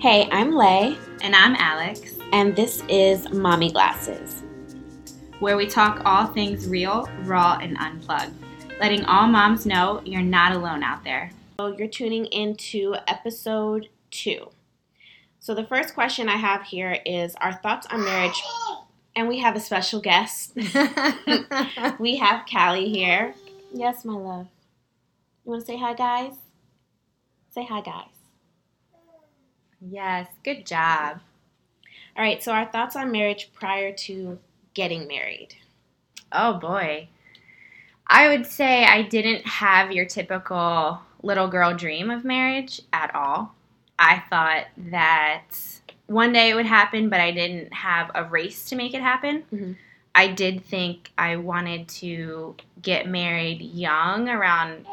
Hey, I'm Lay, And I'm Alex, and this is Mommy Glasses. where we talk all things real, raw, and unplugged, letting all moms know you're not alone out there. So, you're tuning into episode two. So, the first question I have here is our thoughts on marriage, and we have a special guest. we have Callie here. Yes, my love. You want to say hi, guys? Say hi, guys. Yes, good job. All right, so our thoughts on marriage prior to getting married. Oh boy. I would say I didn't have your typical little girl dream of marriage at all. I thought that one day it would happen, but I didn't have a race to make it happen. Mhm. I did think I wanted to get married young, around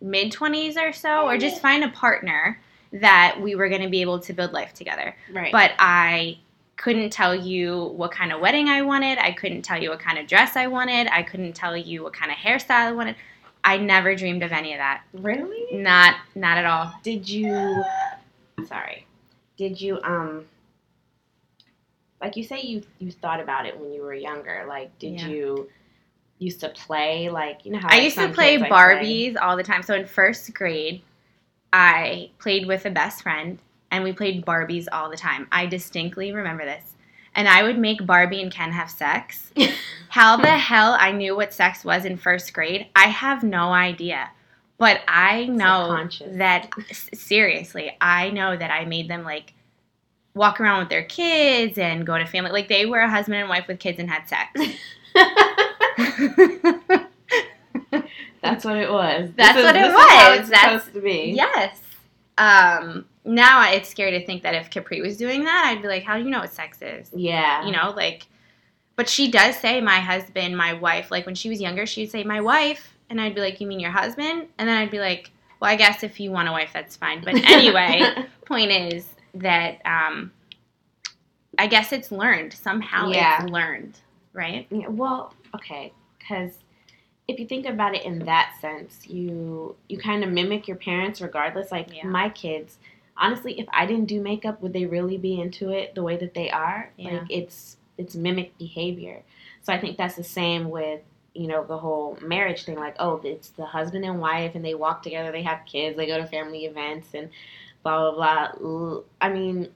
mid 20s or so, or just find a partner that we were going to be able to build life together Right. but I couldn't tell you what kind of wedding I wanted. I couldn't tell you what kind of dress I wanted. I couldn't tell you what kind of hairstyle I wanted. I never dreamed of any of that. really? Not not at all. Did you? Sorry. Did you um? Like you say, you you thought about it when you were younger. Like, did Yeah. you used to play like you know how I like, used to play Barbies all the time. So in first grade, I played with a best friend and we played Barbies all the time. I distinctly remember this. And I would make Barbie and Ken have sex. How the hell I knew what sex was in first grade, I have no idea. But I know that seriously, I know that I made them like walk around with their kids and go to family like they were a husband and wife with kids and had sex. That's what it was. That's is- what it this is how was. That's- supposed to be. yes. Um now it's scary to think that if Capri was doing that, I'd be like, "How do you know what sex is?" Yeah. You know, like but she does say my husband, my wife, like when she was younger, she'd say my wife and I'd be like, "You mean your husband?" And then I'd be like, "Well, I guess if you want a wife, that's fine." But anyway, point is that um, I guess it's learned somehow. Yeah. It's learned, right? Yeah, well, okay, because if you think about it in that sense, you you kind of mimic your parents regardless. Like Yeah. my kids, honestly, if I didn't do makeup, would they really be into it the way that they are? Yeah. Like it's it's mimic behavior. So I think that's the same with you know the whole marriage thing. Like oh, it's the husband and wife, and they walk together, they have kids, they go to family events, and blah blah blah. I mean.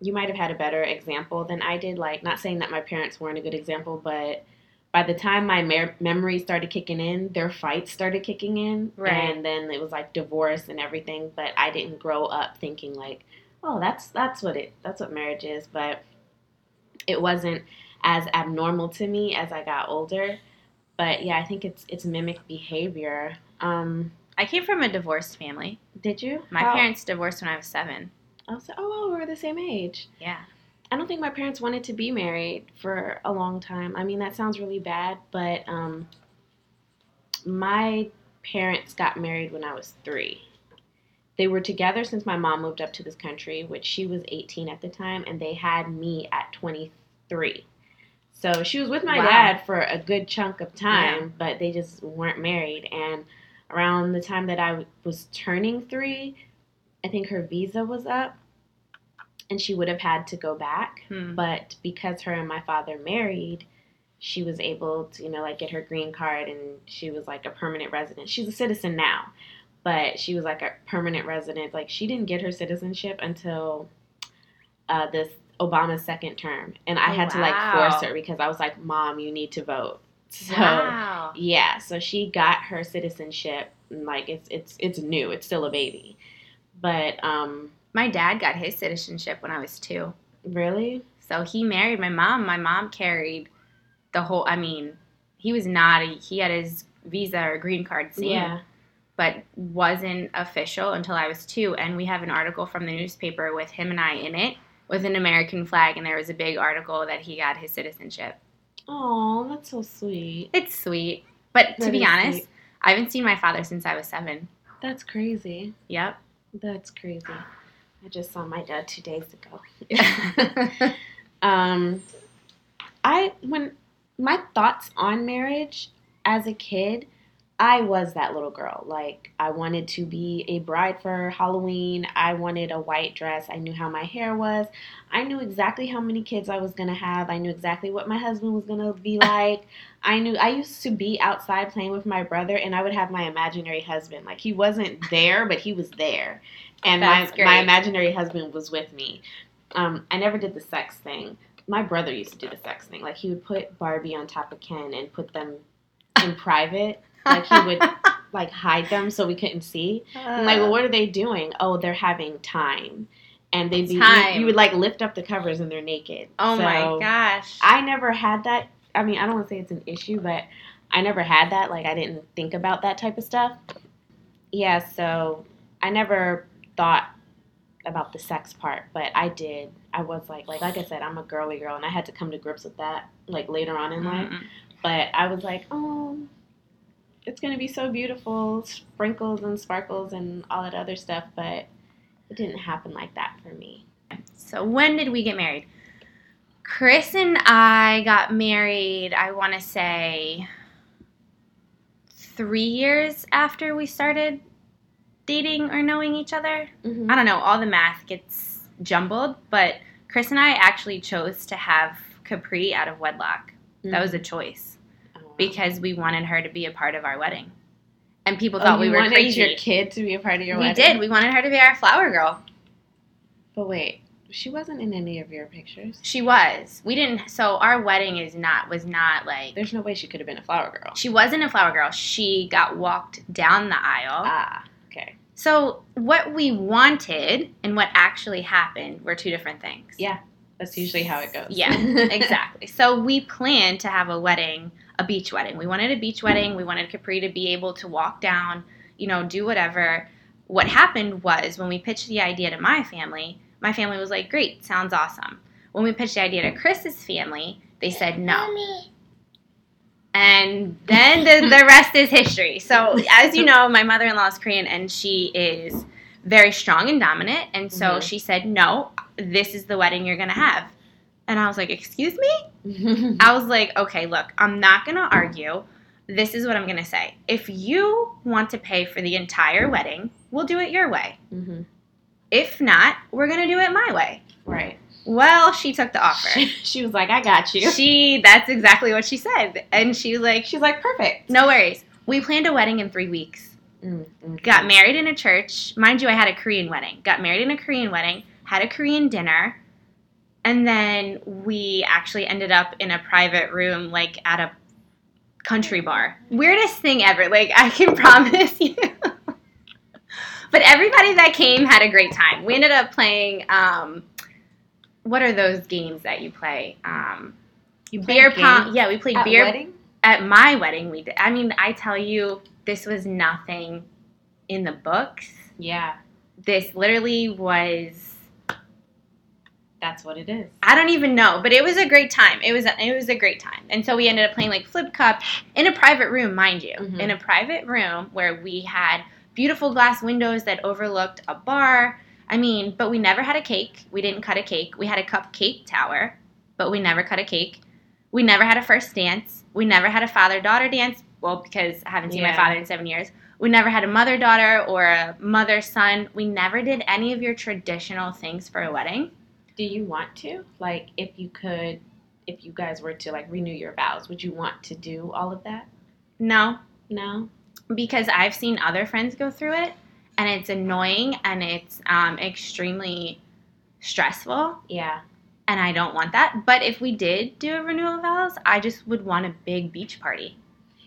You might have had a better example than I did. Like, not saying that my parents weren't a good example, but by the time my mer- memories started kicking in, their fights started kicking in, Right. and then it was like divorce and everything. But I didn't grow up thinking like, oh, that's that's what it that's what marriage is. But it wasn't as abnormal to me as I got older. But yeah, I think it's it's mimic behavior. Um, I came from a divorced family. did you? My How- parents divorced when I was seven. I was like, oh, well, we're the same age. Yeah. I don't think my parents wanted to be married for a long time. I mean, that sounds really bad, but um, my parents got married when I was three. They were together since my mom moved up to this country, which she was 18 at the time, and they had me at 23. So she was with my Wow. dad for a good chunk of time, but they just weren't married. And around the time that I was turning three, I think her visa was up, and she would have had to go back. Hmm. but because her and my father married she was able to you know like get her green card and she was like a permanent resident. She's a citizen now but she was like a permanent resident. Like she didn't get her citizenship until uh, this obama's second term. And i Oh, had to like force her because i was like mom you need to vote. So wow. yeah so she got her citizenship like it's it's it's new. It's still a baby. But um My dad got his citizenship when I was two. really So he married my mom. My mom carried the whole. I mean, he was not. A, he had his visa or green card seen, yeah but wasn't official until I was two. And we have an article from the newspaper with him and I in it with an American flag, and there was a big article that he got his citizenship. oh that's so sweet It's sweet, but to be honest, sweet. I haven't seen my father since I was seven. That's crazy. Yep. That's crazy. I just saw my dad two days ago. um, I when my thoughts on marriage as a kid I was that little girl. Like, I wanted to be a bride for Halloween. I wanted a white dress. I knew how my hair was. I knew exactly how many kids I was going to have. I knew exactly what my husband was going to be like. I knew I used to be outside playing with my brother, and I would have my imaginary husband. Like, he wasn't there, but he was there. And my, great. my imaginary husband was with me. Um, I never did the sex thing. My brother used to do the sex thing. Like, he would put Barbie on top of Ken and put them in private. Like, he would like hide them so we couldn't see. I'm like, well, what are they doing? Oh, they're having time, and they'd be you- Time. You, would like lift up the covers and they're naked. oh So, my gosh. I never had that. I mean, I don't want to say it's an issue, but I never had that. Like, I didn't think about that type of stuff. Yeah, so I never thought about the sex part, but I did. I was like, like, like I said, I'm a girly girl, and I had to come to grips with that like later on in life. Mm-mm. But I was like, oh, it's gonna be so beautiful, sprinkles and sparkles and all that other stuff. But it didn't happen like that for me. So when did we get married? Chris and I got married, I want to say three years after we started dating or knowing each other. Mm-hmm. I don't know, all the math gets jumbled, but Chris and I actually chose to have Capri out of wedlock. That was a mm. choice Oh, wow. because we wanted her to be a part of our wedding. And people Oh, thought we you were wanted crazy. your kid to be a part of your we wedding. We did. We wanted her to be our flower girl. But wait, she wasn't in any of your pictures. She was. We didn't. So our wedding is not was not like There's no way she could have been a flower girl. she wasn't a flower girl. She got walked down the aisle. Ah, okay. So what we wanted and what actually happened were two different things. Yeah. That's usually how it goes. Yeah, exactly. So we planned to have a wedding, a beach wedding. We wanted a beach wedding. We wanted Capri to be able to walk down, you know, do whatever. What happened was when we pitched the idea to my family, my family was like, "Great, sounds awesome." When we pitched the idea to Chris's family, they said no. And then the, the rest is history. So, as you know, my mother in law is Korean and she is very strong and dominant. And so Mhm. she said, No, this is the wedding you're going to have. And I was like, Excuse me? I was like, Okay, look, I'm not going to argue. This is what I'm going to say. If you want to pay for the entire wedding, we'll do it your way. hmm If not, we're going to do it my way. Right. Well, she took the offer. She, she was like, I got you. she, that's exactly what she said. And she was like, She's like, perfect. No worries. We planned a wedding in three weeks. Mm-hmm. Got married in a church. Mind you, I had a Korean wedding. Got married in a Korean wedding. Had a Korean dinner. And then we actually ended up in a private room, like at a country bar. Weirdest thing ever. Like, I can promise you. But everybody that came had a great time. We ended up playing, um, what are those games that you play? Um, You beer pong. Yeah, we played at beer wedding? at my wedding we did i mean i tell you this was nothing in the books Yeah, this literally was that's what it is. i don't even know but it was a great time it was a, it was a great time and so we ended up playing like flip cup in a private room mind you Mhm. in a private room where we had beautiful glass windows that overlooked a bar. I mean but we never had a cake. We didn't cut a cake. We had a cupcake tower but we never cut a cake. We never had a first dance. We never had a father daughter dance. Well because i haven't seen my father in seven years. We never had a mother daughter or a mother son we never did any of your traditional things for a wedding. Do you want to? Like, if you could, if you guys were to like renew your vows, would you want to do all of that? no. No. Because I've seen other friends go through it, and it's annoying and it's um, extremely stressful, Yeah. and I don't want that. But if we did do a renewal of vows, I just would want a big beach party.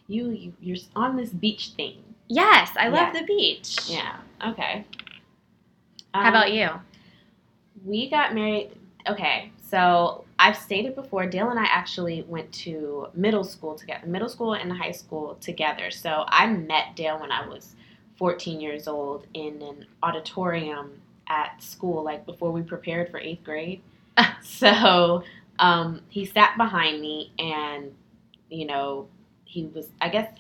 You, you you're on this beach thing. Yes, I love Yeah. the beach. Yeah. Okay. How about Um, you? We got married. Okay, so I've stated before, Dale and I actually went to middle school together, middle school and high school together. So I met Dale when I was 14 years old in an auditorium at school, like before we prepared for eighth grade. so um, he sat behind me, and you know, he was, I guess,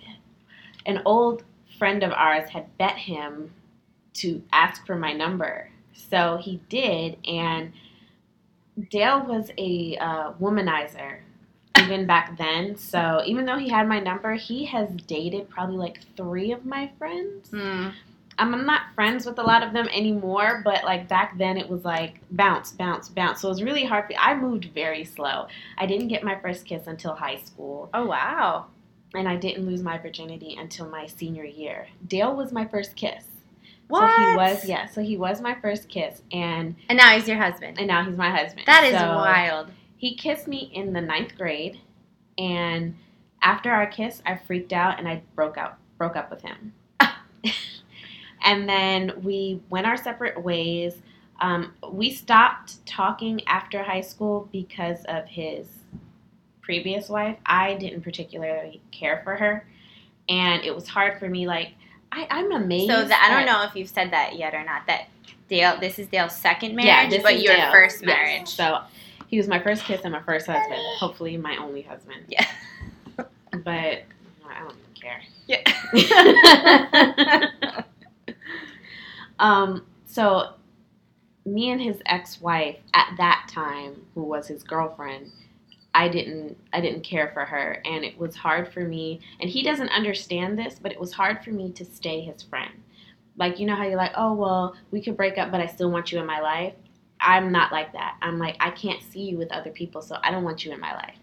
an old friend of ours had bet him to ask for my number. So he did, and Dale was a uh, womanizer. even back then. So even though he had my number, he has dated probably like three of my friends. Mm. Um, I'm not friends with a lot of them anymore, but like back then it was like bounce, bounce, bounce. So it was really hard. For, I moved very slow. I didn't get my first kiss until high school, Oh wow. and I didn't lose my virginity until my senior year. Dale was my first kiss. What? So he was, yeah. So he was my first kiss, and And now he's your husband. and now he's my husband. That is So wild. He kissed me in the ninth grade, and after our kiss, I freaked out and I broke out, broke up with him. and then we went our separate ways. Um, we stopped talking after high school because of his previous wife. I didn't particularly care for her, and it was hard for me. Like I, I'm amazed. So that, I don't know if you've said that yet or not. That Dale, this is Dale's second Yeah, marriage, this but is your Dale. first Yes. marriage. So he was my first kiss and my first husband. Hopefully, my only husband. Yeah. But I don't even care. Yeah. Um. So me and his ex-wife at that time, who was his girlfriend, I didn't I didn't care for her, and it was hard for me. And he doesn't understand this, but it was hard for me to stay his friend. Like you know how you're like, oh well, we could break up, but I still want you in my life. I'm not like that. I'm like I can't see you with other people, so I don't want you in my life.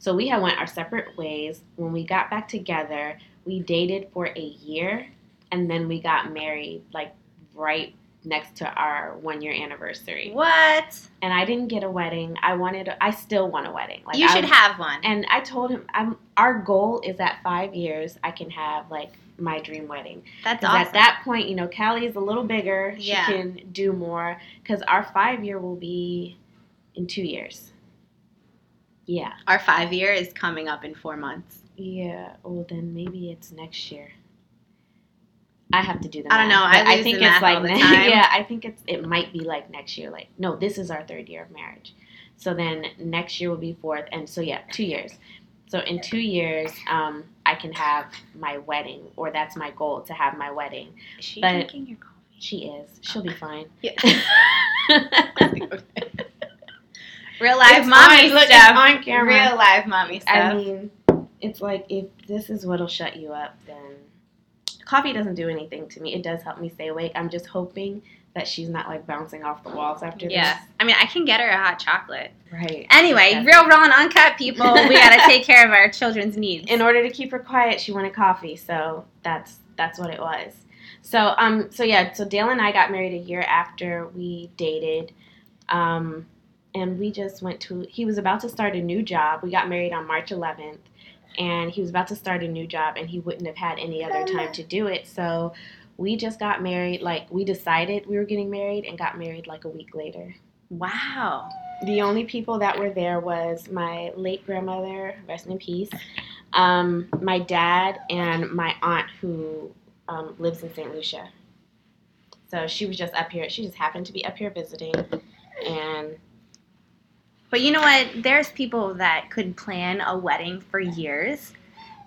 So we had went our separate ways. When we got back together, we dated for a year, and then we got married like right next to our one year anniversary. what? And I didn't get a wedding. I wanted. I still want a wedding. Like you I- should have one. and I told him, I'm, our goal is that five years, I can have like my dream wedding. That's awesome. at that point, you know, Callie is a little bigger. She Yeah. can do more. Because our five year will be in two years. Yeah. Our five year is coming up in four months. Yeah. Well, then maybe it's next year. I have to do that. I don't know. I but lose think it's like all the ne- yeah. I think it's it might be like next year. Like no, this is our third year of marriage. So then next year will be fourth, and so yeah, two years. So in two years, um, I can have my wedding, or that's my goal to have my wedding. Is she But- drinking your coffee? She is. She'll be fine. Yeah. Real life It's mommy on- look, stuff. on camera. Real life mommy stuff. I mean, it's like if this is what'll shut you up, then coffee doesn't do anything to me. It does help me stay awake. I'm just hoping that she's not like bouncing off the walls after this. yeah. I mean, I can get her a hot chocolate. Right. Anyway, Exactly. real, raw, and uncut people, we gotta take care of our children's needs. In order to keep her quiet, she wanted coffee, so that's that's what it was. So um so yeah, so Dale and I got married a year after we dated. Um and we just went to he was about to start a new job. We got married on March 11th and he was about to start a new job and he wouldn't have had any other time to do it. So we just got married like we decided we were getting married and got married like a week later. wow. The only people that were there was my late grandmother, rest in peace, um, my dad, and my aunt who um, lives in St. Lucia. So she was just up here. She just happened to be up here visiting, and But you know what? There's people that could plan a wedding for years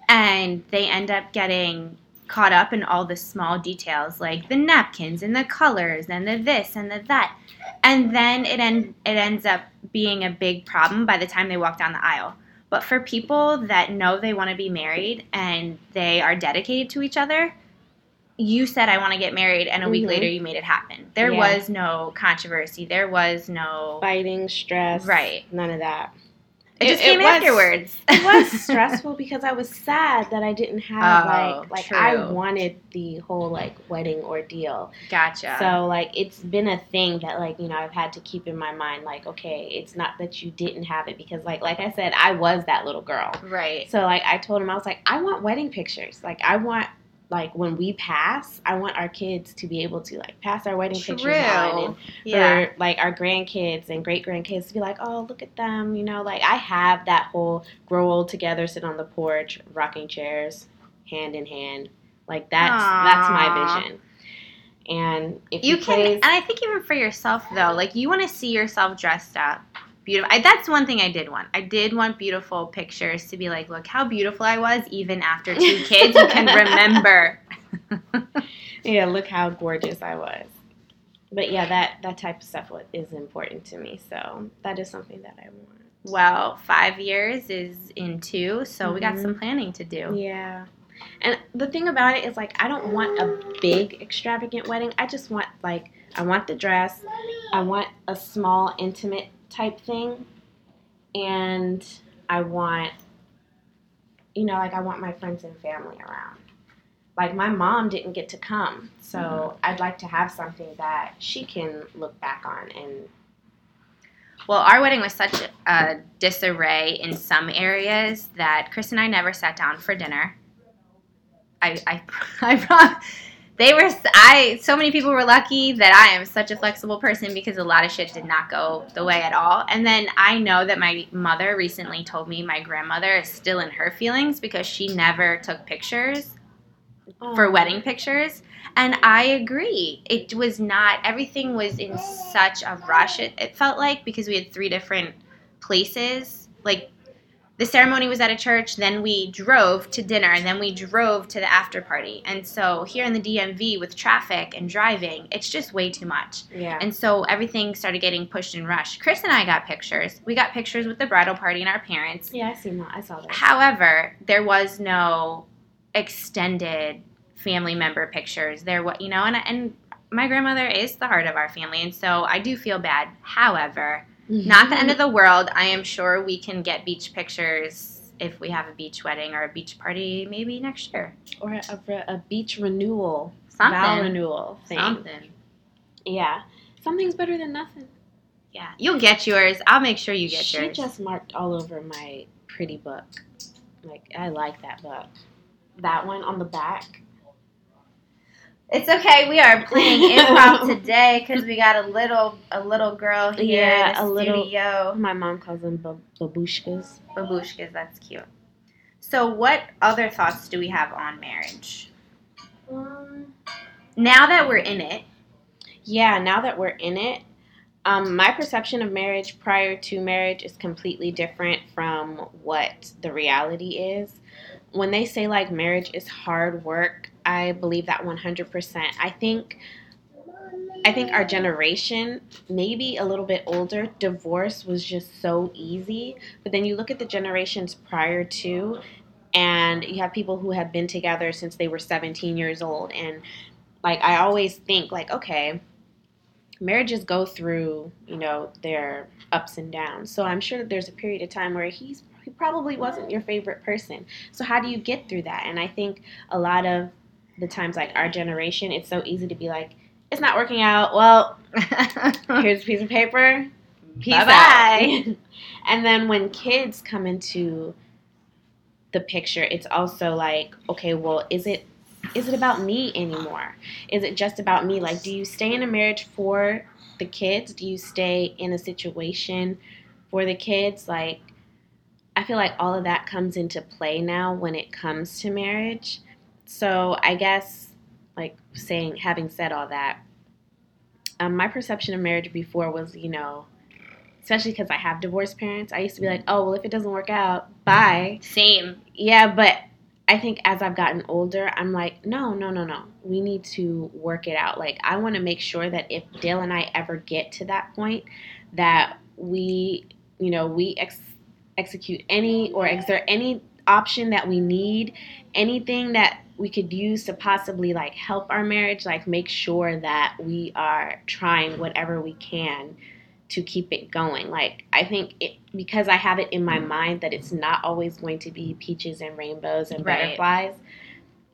and they end up getting caught up in all the small details like the napkins and the colors and the this and the that. And then it end, it ends up being a big problem by the time they walk down the aisle. But for people that know they want to be married and they are dedicated to each other, you said I want to get married and a week Mhm. later you made it happen. There Yeah. was no controversy. There was no fighting, stress, Right. None of that. It, It- just it came was- afterwards. It was stressful because I was sad that I didn't have Oh, like like I wanted the whole like wedding ordeal. Gotcha. So like it's been a thing that like you know I've had to keep in my mind like okay it's not that you didn't have it because like like I said I was that little girl. right. So like I told him I was like I want wedding pictures. Like I want like when we pass I want our kids to be able to like pass our wedding pictures on and Yeah. for like our grandkids and great grandkids to be like, oh, look at them, you know, like I have that whole grow old together, sit on the porch, rocking chairs, hand in hand, like that's that's my vision. And if You can, plays, and I think even for yourself though, like you want to see yourself dressed up, beautiful. I, that's one thing I did want. I did want beautiful pictures to be like, look how beautiful I was, even after two kids. You can remember. yeah, look how gorgeous I was. But yeah, that that type of stuff is important to me. So that is something that I want. Well, five years is in two, so we got some mm-hmm. planning to do. Yeah. And the thing about it is like I don't want a big extravagant wedding. I just want like I want the dress. I want a small intimate type thing. And I want you know, like I want my friends and family around. Like my mom didn't get to come. So mm-hmm. I'd like to have something that she can look back on and Well, our wedding was such a disarray in some areas that Chris and I never sat down for dinner. I, I, I brought, they were, I, so many people were lucky that I am such a flexible person because a lot of shit did not go the way at all. And then I know that my mother recently told me my grandmother is still in her feelings because she never took pictures for oh. wedding pictures. And I agree. It was not, everything was in such a rush, it, it felt like, because we had three different places. Like, the ceremony was at a church, then we drove to dinner, and then we drove to the after party. And so, here in the DMV with traffic and driving, it's just way too much. Yeah. And so, everything started getting pushed and rushed. Chris and I got pictures. We got pictures with the bridal party and our parents. yeah, I seen that. I saw that. However, there was no extended family member pictures. There, what you know, and and my grandmother is the heart of our family, and so I do feel bad. However, not the end mm-hmm. of the world. I am sure we can get beach pictures if we have a beach wedding or a beach party, maybe next year. or a, a, a beach renewal, vow Something. renewal thing. Something. Yeah, something's better than nothing. Yeah, you'll get yours. I'll make sure you get she yours. She just marked all over my pretty book. Like I like that book. That one on the back. It's okay. We are playing improv today because we got a little a little girl here Yeah, in the a little- studio. My mom calls them bab- babushkas. Babushkas, that's cute. So, what other thoughts do we have on marriage? Um, Now that we're in it, yeah, now that we're in it, um, my perception of marriage prior to marriage is completely different from what the reality is. When they say like marriage is hard work, I believe that 100%. I think I think our generation, maybe a little bit older, divorce was just so easy. But then you look at the generations prior to, and you have people who have been together since they were 17 years old. And like, I always think, like, okay, marriages go through, you know, their ups and downs. So I'm sure that there's a period of time where he's he probably wasn't your favorite person. So how do you get through that? And I think a lot of the times, like our generation, it's so easy to be like, it's not working out. Well, here's a piece of paper. Peace Bye-bye. out. and then when kids come into the picture, it's also like, okay, well, is it is it about me anymore? Is it just about me? Like, do you stay in a marriage for the kids? Do you stay in a situation for the kids? Like, I feel like all of that comes into play now when it comes to marriage. So I guess, like saying, having said all that, um, my perception of marriage before was, you know, especially because I have divorced parents, I used to be like, oh, well, if it doesn't work out, bye. Same. Yeah, but I think as I've gotten older, I'm like, no, no, no, no. We need to work it out. Like, I want to make sure that if Dale and I ever get to that point, that we, you know, we ex- execute any or exert any option that we need, anything that we could use to possibly like help our marriage, like make sure that we are trying whatever we can to keep it going. Like I think it because I have it in my mind that it's not always going to be peaches and rainbows and Right. butterflies.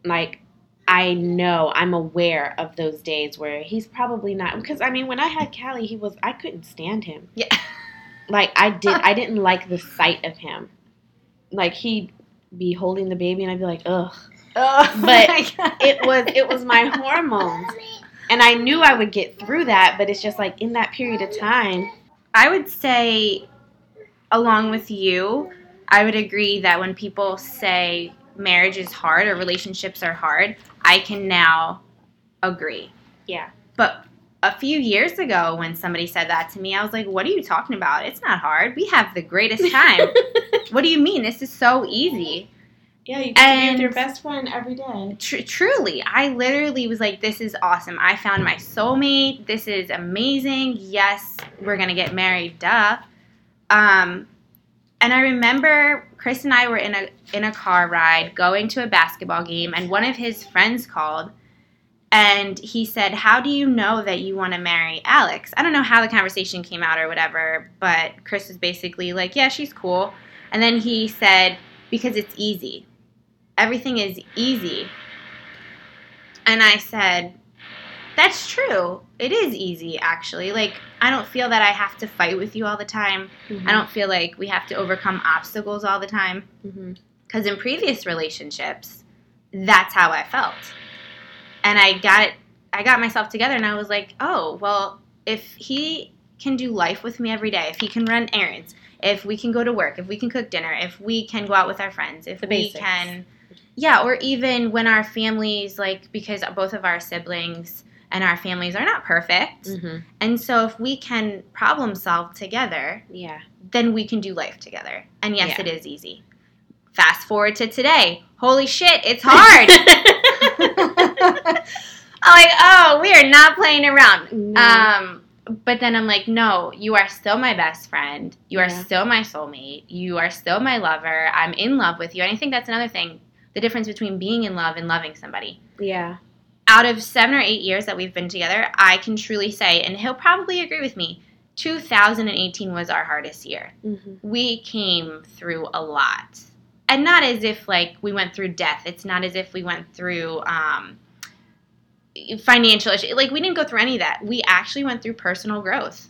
Like I know I'm aware of those days where he's probably not because I mean when I had Callie he was I couldn't stand him. Yeah. Like I did I didn't like the sight of him. Like he'd be holding the baby and I'd be like, ugh. Oh, But It was it was my hormones. And I knew I would get through that, but it's just like in that period of time, I would say, along with you, I would agree that when people say marriage is hard or relationships are hard, I can now agree. Yeah. But a few years ago, when somebody said that to me, I was like, what are you talking about? It's not hard. We have the greatest time. what do you mean? This is so easy. Yeah, you be with your best friend every day. Tr- truly, I literally was like, this is awesome. I found my soulmate. This is amazing. Yes, we're going to get married, duh. Um, And I remember Chris and I were in a in a car ride going to a basketball game, and one of his friends called, and he said, "How do you know that you want to marry Alex?" I don't know how the conversation came out or whatever, but Chris was basically like, "Yeah, she's cool," and then he said, "Because it's easy. Everything is easy." And I said, "That's true. It is easy, actually. Like." I don't feel that I have to fight with you all the time. Mm-hmm. I don't feel like we have to overcome obstacles all the time. Mm-hmm. Because in previous relationships, that's how I felt. And I got it, I got myself together and I was like, oh, well, if he can do life with me every day, if he can run errands, if we can go to work, if we can cook dinner, if we can go out with our friends, if The we can, yeah, or even when our families, like, because both of our siblings and our families are not perfect. Mm-hmm. And so if we can problem solve together, Yeah. then we can do life together. And yes, Yeah. it is easy. Fast forward to today. Holy shit, it's hard. I'm like, oh, we are not playing around. No. Um, but then I'm like, no, you are still my best friend. You are Yeah. still my soulmate. You are still my lover. I'm in love with you. And I think that's another thing the difference between being in love and loving somebody yeah. out of seven or eight years that we've been together, I can truly say, and he'll probably agree with me, 2018 was our hardest year. Mm-hmm. We came through a lot. And not as if like we went through death. It's not as if we went through um, financial issues. Like we didn't go through any of that. We actually went through personal growth.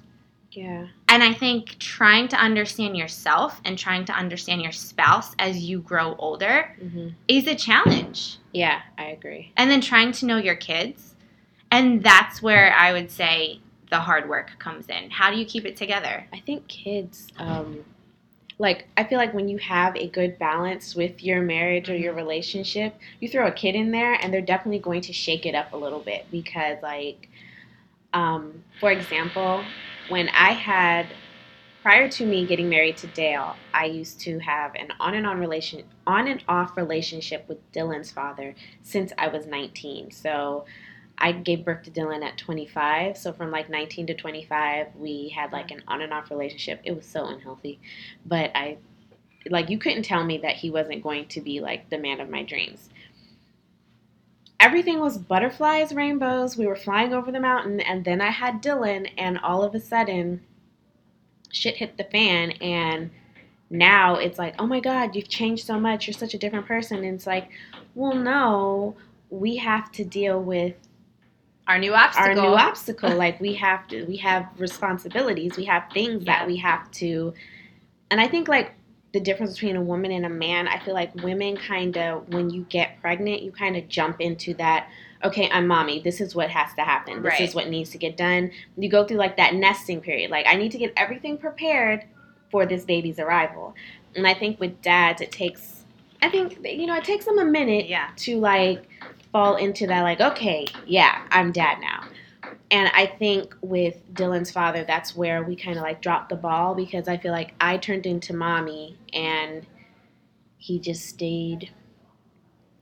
Yeah. And I think trying to understand yourself and trying to understand your spouse as you grow older Mm-hmm. is a challenge Yeah, I agree. and then trying to know your kids. And that's where I would say the hard work comes in. How do you keep it together? I think kids, um, like, I feel like when you have a good balance with your marriage or your relationship, you throw a kid in there and they're definitely going to shake it up a little bit because, like, um, for example, when I had, prior to me getting married to Dale, I used to have an on and on relation, on and off relationship with Dylan's father since I was 19. So I gave birth to Dylan at 25. So from like 19 to 25, we had like an on and off relationship. It was so unhealthy, but I, like, you couldn't tell me that he wasn't going to be like the man of my dreams. Everything was butterflies, rainbows. We were flying over the mountain, and then I had Dylan, and all of a sudden, shit hit the fan, and now it's like, oh my God, you've changed so much. You're such a different person. And it's like, well, no, we have to deal with Our new obstacle. our new obstacle. like we have to, we have responsibilities. We have things Yeah. that we have to. And I think like the difference between a woman and a man, I feel like women kind of, when you get pregnant, you kind of jump into that. Okay, I'm mommy. This is what has to happen. This Right. is what needs to get done. You go through like that nesting period. Like I need to get everything prepared for this baby's arrival. And I think with dads, it takes. I think you know it takes them a minute Yeah. to like fall into that like okay yeah i'm dad now and i think with dylan's father that's where we kind of like dropped the ball because i feel like i turned into mommy and he just stayed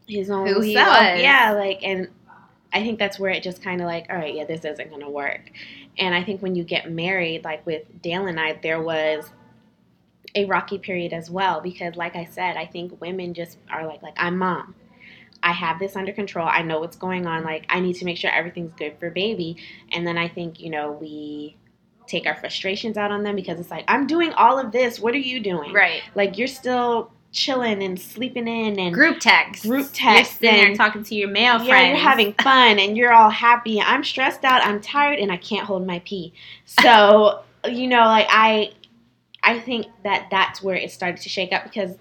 his own Who he self was. yeah like and i think that's where it just kind of like all right yeah this isn't gonna work. And i think when you get married like with dale and i there was a rocky period as well because like i said i think women just are like like i'm mom I have this under control. I know what's going on. Like, I need to make sure everything's good for baby. And then I think, you know, we take our frustrations out on them because it's like, I'm doing all of this. What are you doing? Right. Like, you're still chilling and sleeping in and Group text. Group You're text sitting there and- talking to your male friend. yeah, friends. you're having fun and you're all happy. I'm stressed out. I'm tired and I can't hold my pee. So, you know, like I, I think that that's where it started to shake up because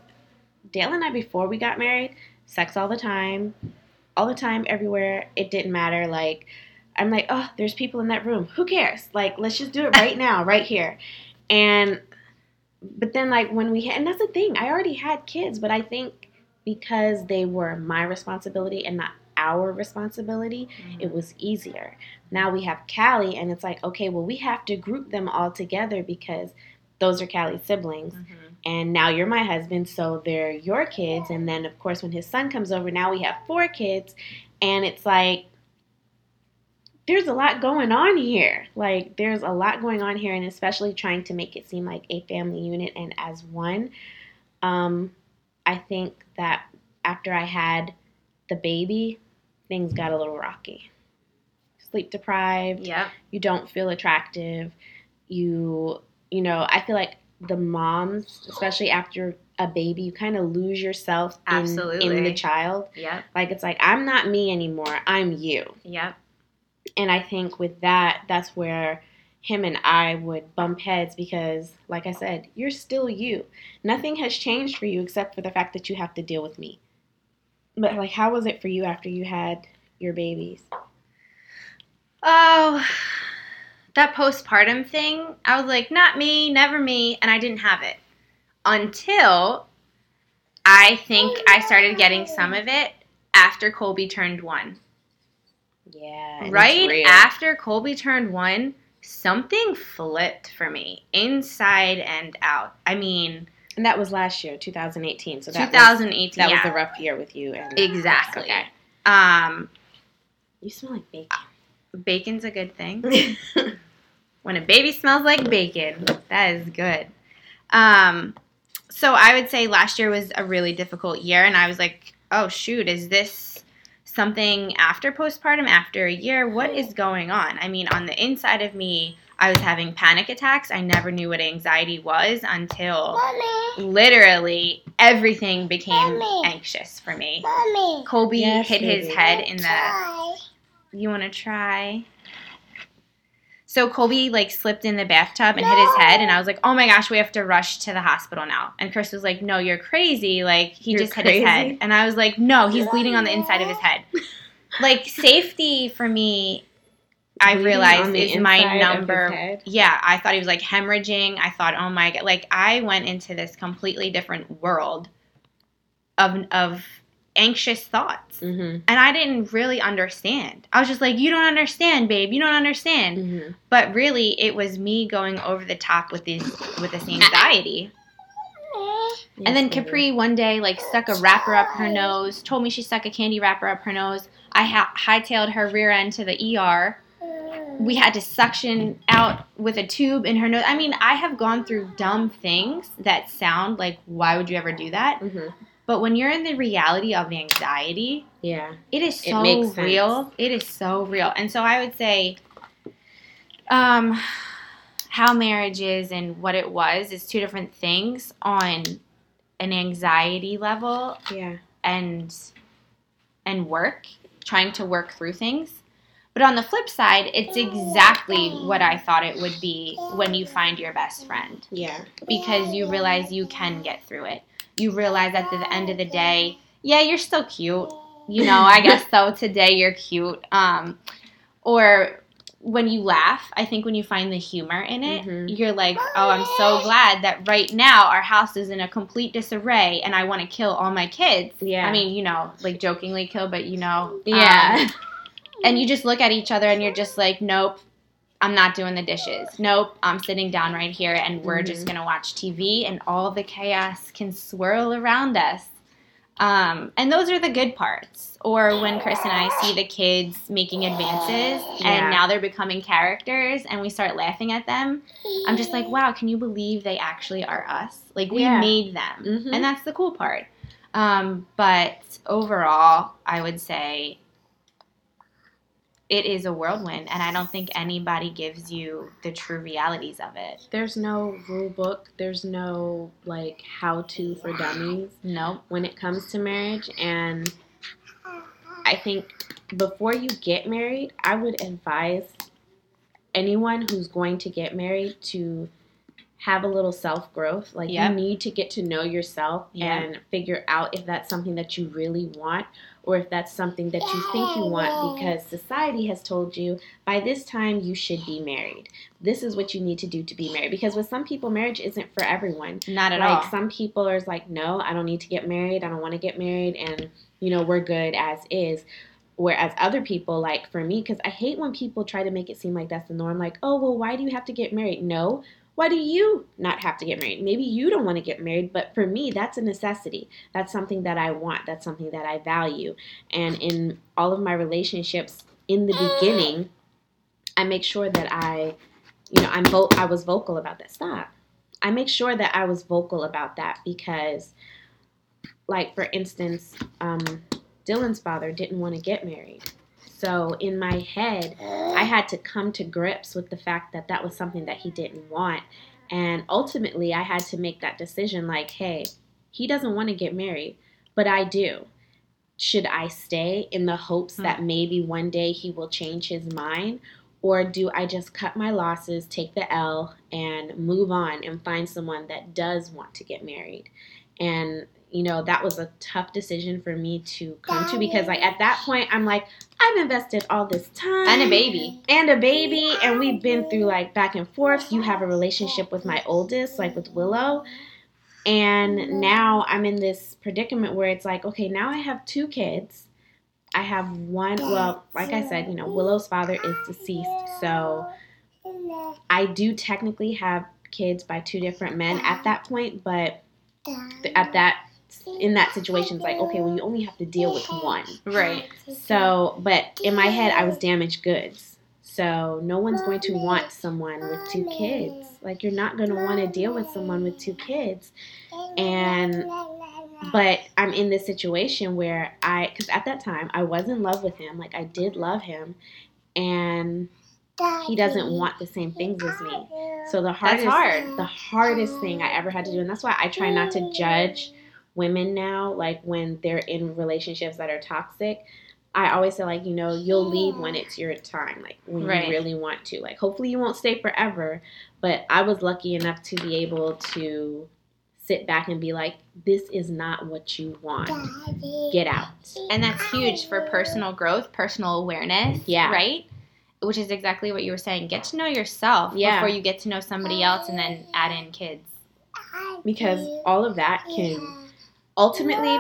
Dale and I, before we got married, sex all the time, all the time, everywhere. It didn't matter. Like, I'm like, oh, there's people in that room. Who cares? Like, let's just do it right now, right here. And, but then, like, when we had, and that's the thing, I already had kids, but I think because they were my responsibility and not our responsibility, it was easier. Now we have Callie, and it's like, okay, well, we have to group them all together because those are Callie's siblings Mhm. And now you're my husband, so they're your kids. And then, of course, when his son comes over, now we have four kids, and it's like there's a lot going on here. Like there's a lot going on here, and especially trying to make it seem like a family unit and as one. Um, I think that after I had the baby, things got a little rocky. Sleep deprived. Yeah. You don't feel attractive. You, you know, I feel like the moms, especially after a baby, you kind of lose yourself in, in the child. Yeah. Like it's like I'm not me anymore. I'm you. Yep. And I think with that, that's where him and I would bump heads because, like I said, you're still you. Nothing has changed for you except for the fact that you have to deal with me. But, like, how was it for you after you had your babies? Oh, that postpartum thing, I was like, not me, never me, and I didn't have it until I think I started getting some of it after Colby turned one. Yeah. right after Colby turned one, something flipped for me inside and out. I mean, And that was last year, 2018. So that, was, 2018. that yeah, was the rough year with you. And exactly. Okay. Um, You smell like bacon. bacon's a good thing. when a baby smells like bacon, that is good. Um, so I would say last year was a really difficult year, and I was like, oh shoot, is this something after postpartum, after a year? What is going on? I mean, on the inside of me, I was having panic attacks. I never knew what anxiety was until Mommy, literally everything became Mommy. anxious for me. mommy, Colby Yes, hit his head in the try. you want to try? So Colby like slipped in the bathtub and hit his head, and I was like, "Oh my gosh, we have to rush to the hospital now." And Chris was like, "No, you're crazy! Like he You're just hit his head." And I was like, "No, he's bleeding on the inside of his head." like safety for me, I Bleeding realized is my inside of his number. Yeah, I thought he was like hemorrhaging. I thought, "Oh my god!" Like I went into this completely different world of of anxious thoughts Mm-hmm. and I didn't really understand. I was just like, "You don't understand, babe. You don't understand." Mm-hmm. But really, it was me going over the top with this with this anxiety. and then Capri one day like stuck a wrapper up her nose. Told me she stuck a candy wrapper up her nose. I ha- hightailed her rear end to the ER. We had to suction out with a tube in her nose. I mean, I have gone through dumb things that sound like, "Why would you ever do that?" Mm-hmm. But when you're in the reality of anxiety, Yeah. it is It so sense. real. It is so real. And so I would say um how marriage is and what it was is two different things on an anxiety level Yeah. and and work, trying to work through things. But on the flip side, it's exactly what I thought it would be when you find your best friend Yeah. because you realize you can get through it. You realize at the end of the day, yeah, you're still cute. You know, I guess so. Today you're cute. Um, or when you laugh, I think when you find the humor in it, Mhm. you're like, oh, I'm so glad that right now our house is in a complete disarray and I want to kill all my kids. Yeah. I mean, you know, like jokingly kill, but you know. Yeah. um, and you just look at each other and you're just like, nope, I'm not doing the dishes. Nope, I'm sitting down right here and we're just Mhm. gonna watch TV and all the chaos can swirl around us. Um, and those are the good parts. Or when Chris and I see the kids making advances Yeah. and now they're becoming characters and we start laughing at them, I'm just like, wow, can you believe they actually are us? Like we Yeah. made them. Mhm. And that's the cool part. Um, but overall, I would say it is a whirlwind, and I don't think anybody gives you the true realities of it. There's no rule book. There's no like how to for dummies Nope. when it comes to marriage. And I think before you get married, I would advise anyone who's going to get married to have a little self growth. Like Yep. you need to get to know yourself Yep. and figure out if that's something that you really want or if that's something that you think you want because society has told you by this time you should be married. This is what you need to do to be married. Because with some people, marriage isn't for everyone Not at like all. some people are like no i don't need to get married i don't want to get married and you know we're good as is whereas other people like for me because i hate when people try to make it seem like that's the norm like oh well why do you have to get married no why do you not have to get married maybe you don't want to get married but for me that's a necessity that's something that i want that's something that i value and in all of my relationships in the beginning I make sure that I, you know, I'm vo- I was vocal about that. Stop. I make sure that I was vocal about that because, like for instance, um, Dylan's father didn't want to get married. So in my head, I had to come to grips with the fact that that was something that he didn't want. And ultimately, I had to make that decision like, hey, he doesn't want to get married, but I do. Should I stay in the hopes that hmm. maybe one day he will change his mind? Or do I just cut my losses, take the L, and move on and find someone that does want to get married? And you know that was a tough decision for me to come to because like at that point i'm like i've invested all this time And a baby. and a baby and we've been through like back and forth. You have a relationship with my oldest like with willow and now i'm in this predicament where it's like okay now i have two kids. I have one well like i said you know willow's father is deceased so i do technically have kids by two different men at that point but at that in that situation it's like okay well you only have to deal with one Right. so, but in my head, I was damaged goods. So, no one's going to want someone with two kids. Like, you're not going to want to deal with someone with two kids. And, but I'm in this situation where I, because at that time, I was in love with him. Like, I did love him. And he doesn't want the same things as me. So, the hardest, hard. the hardest thing I ever had to do, and that's why I try not to judge women now, like when they're in relationships that are toxic. I always say like, you know, you'll leave when it's your time, like when Right. you really want to. Like hopefully you won't stay forever, but I was lucky enough to be able to sit back and be like, this is not what you want. Get out. And that's huge for personal growth, personal awareness. Yeah. Right? Which is exactly what you were saying. Get to know yourself Yeah. before you get to know somebody else and then add in kids. Because all of that can ultimately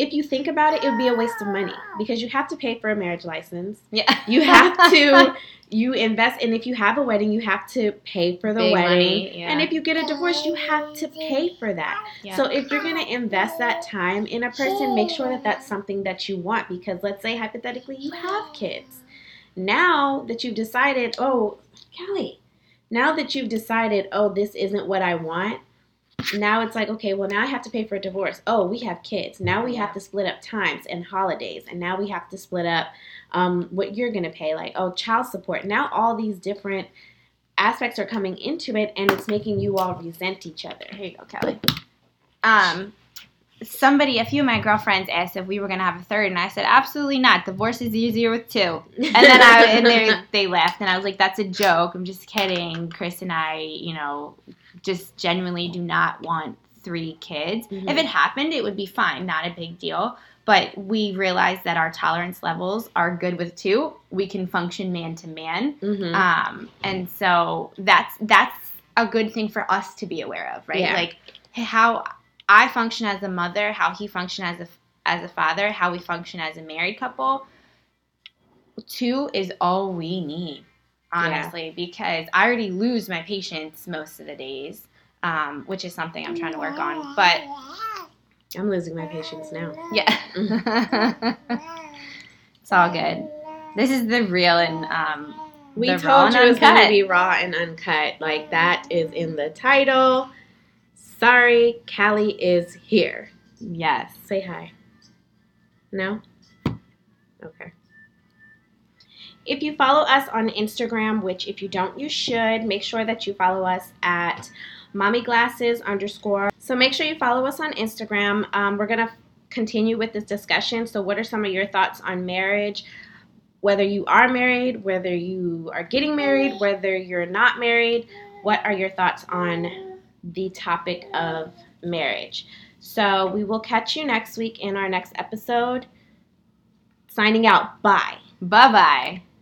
if you think about it, it would be a waste of money because you have to pay for a marriage license. Yeah. You have to you invest and if you have a wedding, you have to pay for the Big wedding. yeah. And if you get a divorce, you have to pay for that. Yeah. So if you're going to invest that time in a person, make sure that that's something that you want because let's say hypothetically you have kids. Now that you've decided, "Oh, Kelly, now that you've decided, oh, this isn't what I want, now it's like, okay, well, now I have to pay for a divorce. Oh, we have kids. Now we have to split up times and holidays. And now we have to split up um, what you're going to pay, like, oh, child support. Now all these different aspects are coming into it, and it's making you all resent each other. Here you go, Kelly. Um, somebody, a few of my girlfriends asked if we were gonna have a third, and I said absolutely not. Divorce is easier with two. And then I and they they laughed, and I was like, "That's a joke. I'm just kidding." Chris and I, you know, just genuinely do not want three kids. Mhm. If it happened, it would be fine, not a big deal. But we realize that our tolerance levels are good with two. We can function man to man. Mhm. Um, and so that's that's a good thing for us to be aware of, right? Yeah. Like how I function as a mother, how he function as a as a father, how we function as a married couple. Two is all we need, honestly, because I already lose my patience most of the days, um, which is something I'm trying to work on. But I'm losing my patience now. yeah, it's all good. This is the real and um, We told you it's going to be raw and uncut. Like that is in the title. Sorry, Callie is here. yes. Say hi. No? Okay. If you follow us on Instagram, which if you don't, you should, make sure that you follow us at mommy glasses underscore. So make sure you follow us on Instagram. Um, we're going to continue with this discussion. So, what are some of your thoughts on marriage? Whether you are married, whether you are getting married, whether you're not married, what are your thoughts on the topic of marriage? So we will catch you next week in our next episode. Signing out. Bye. Bye bye.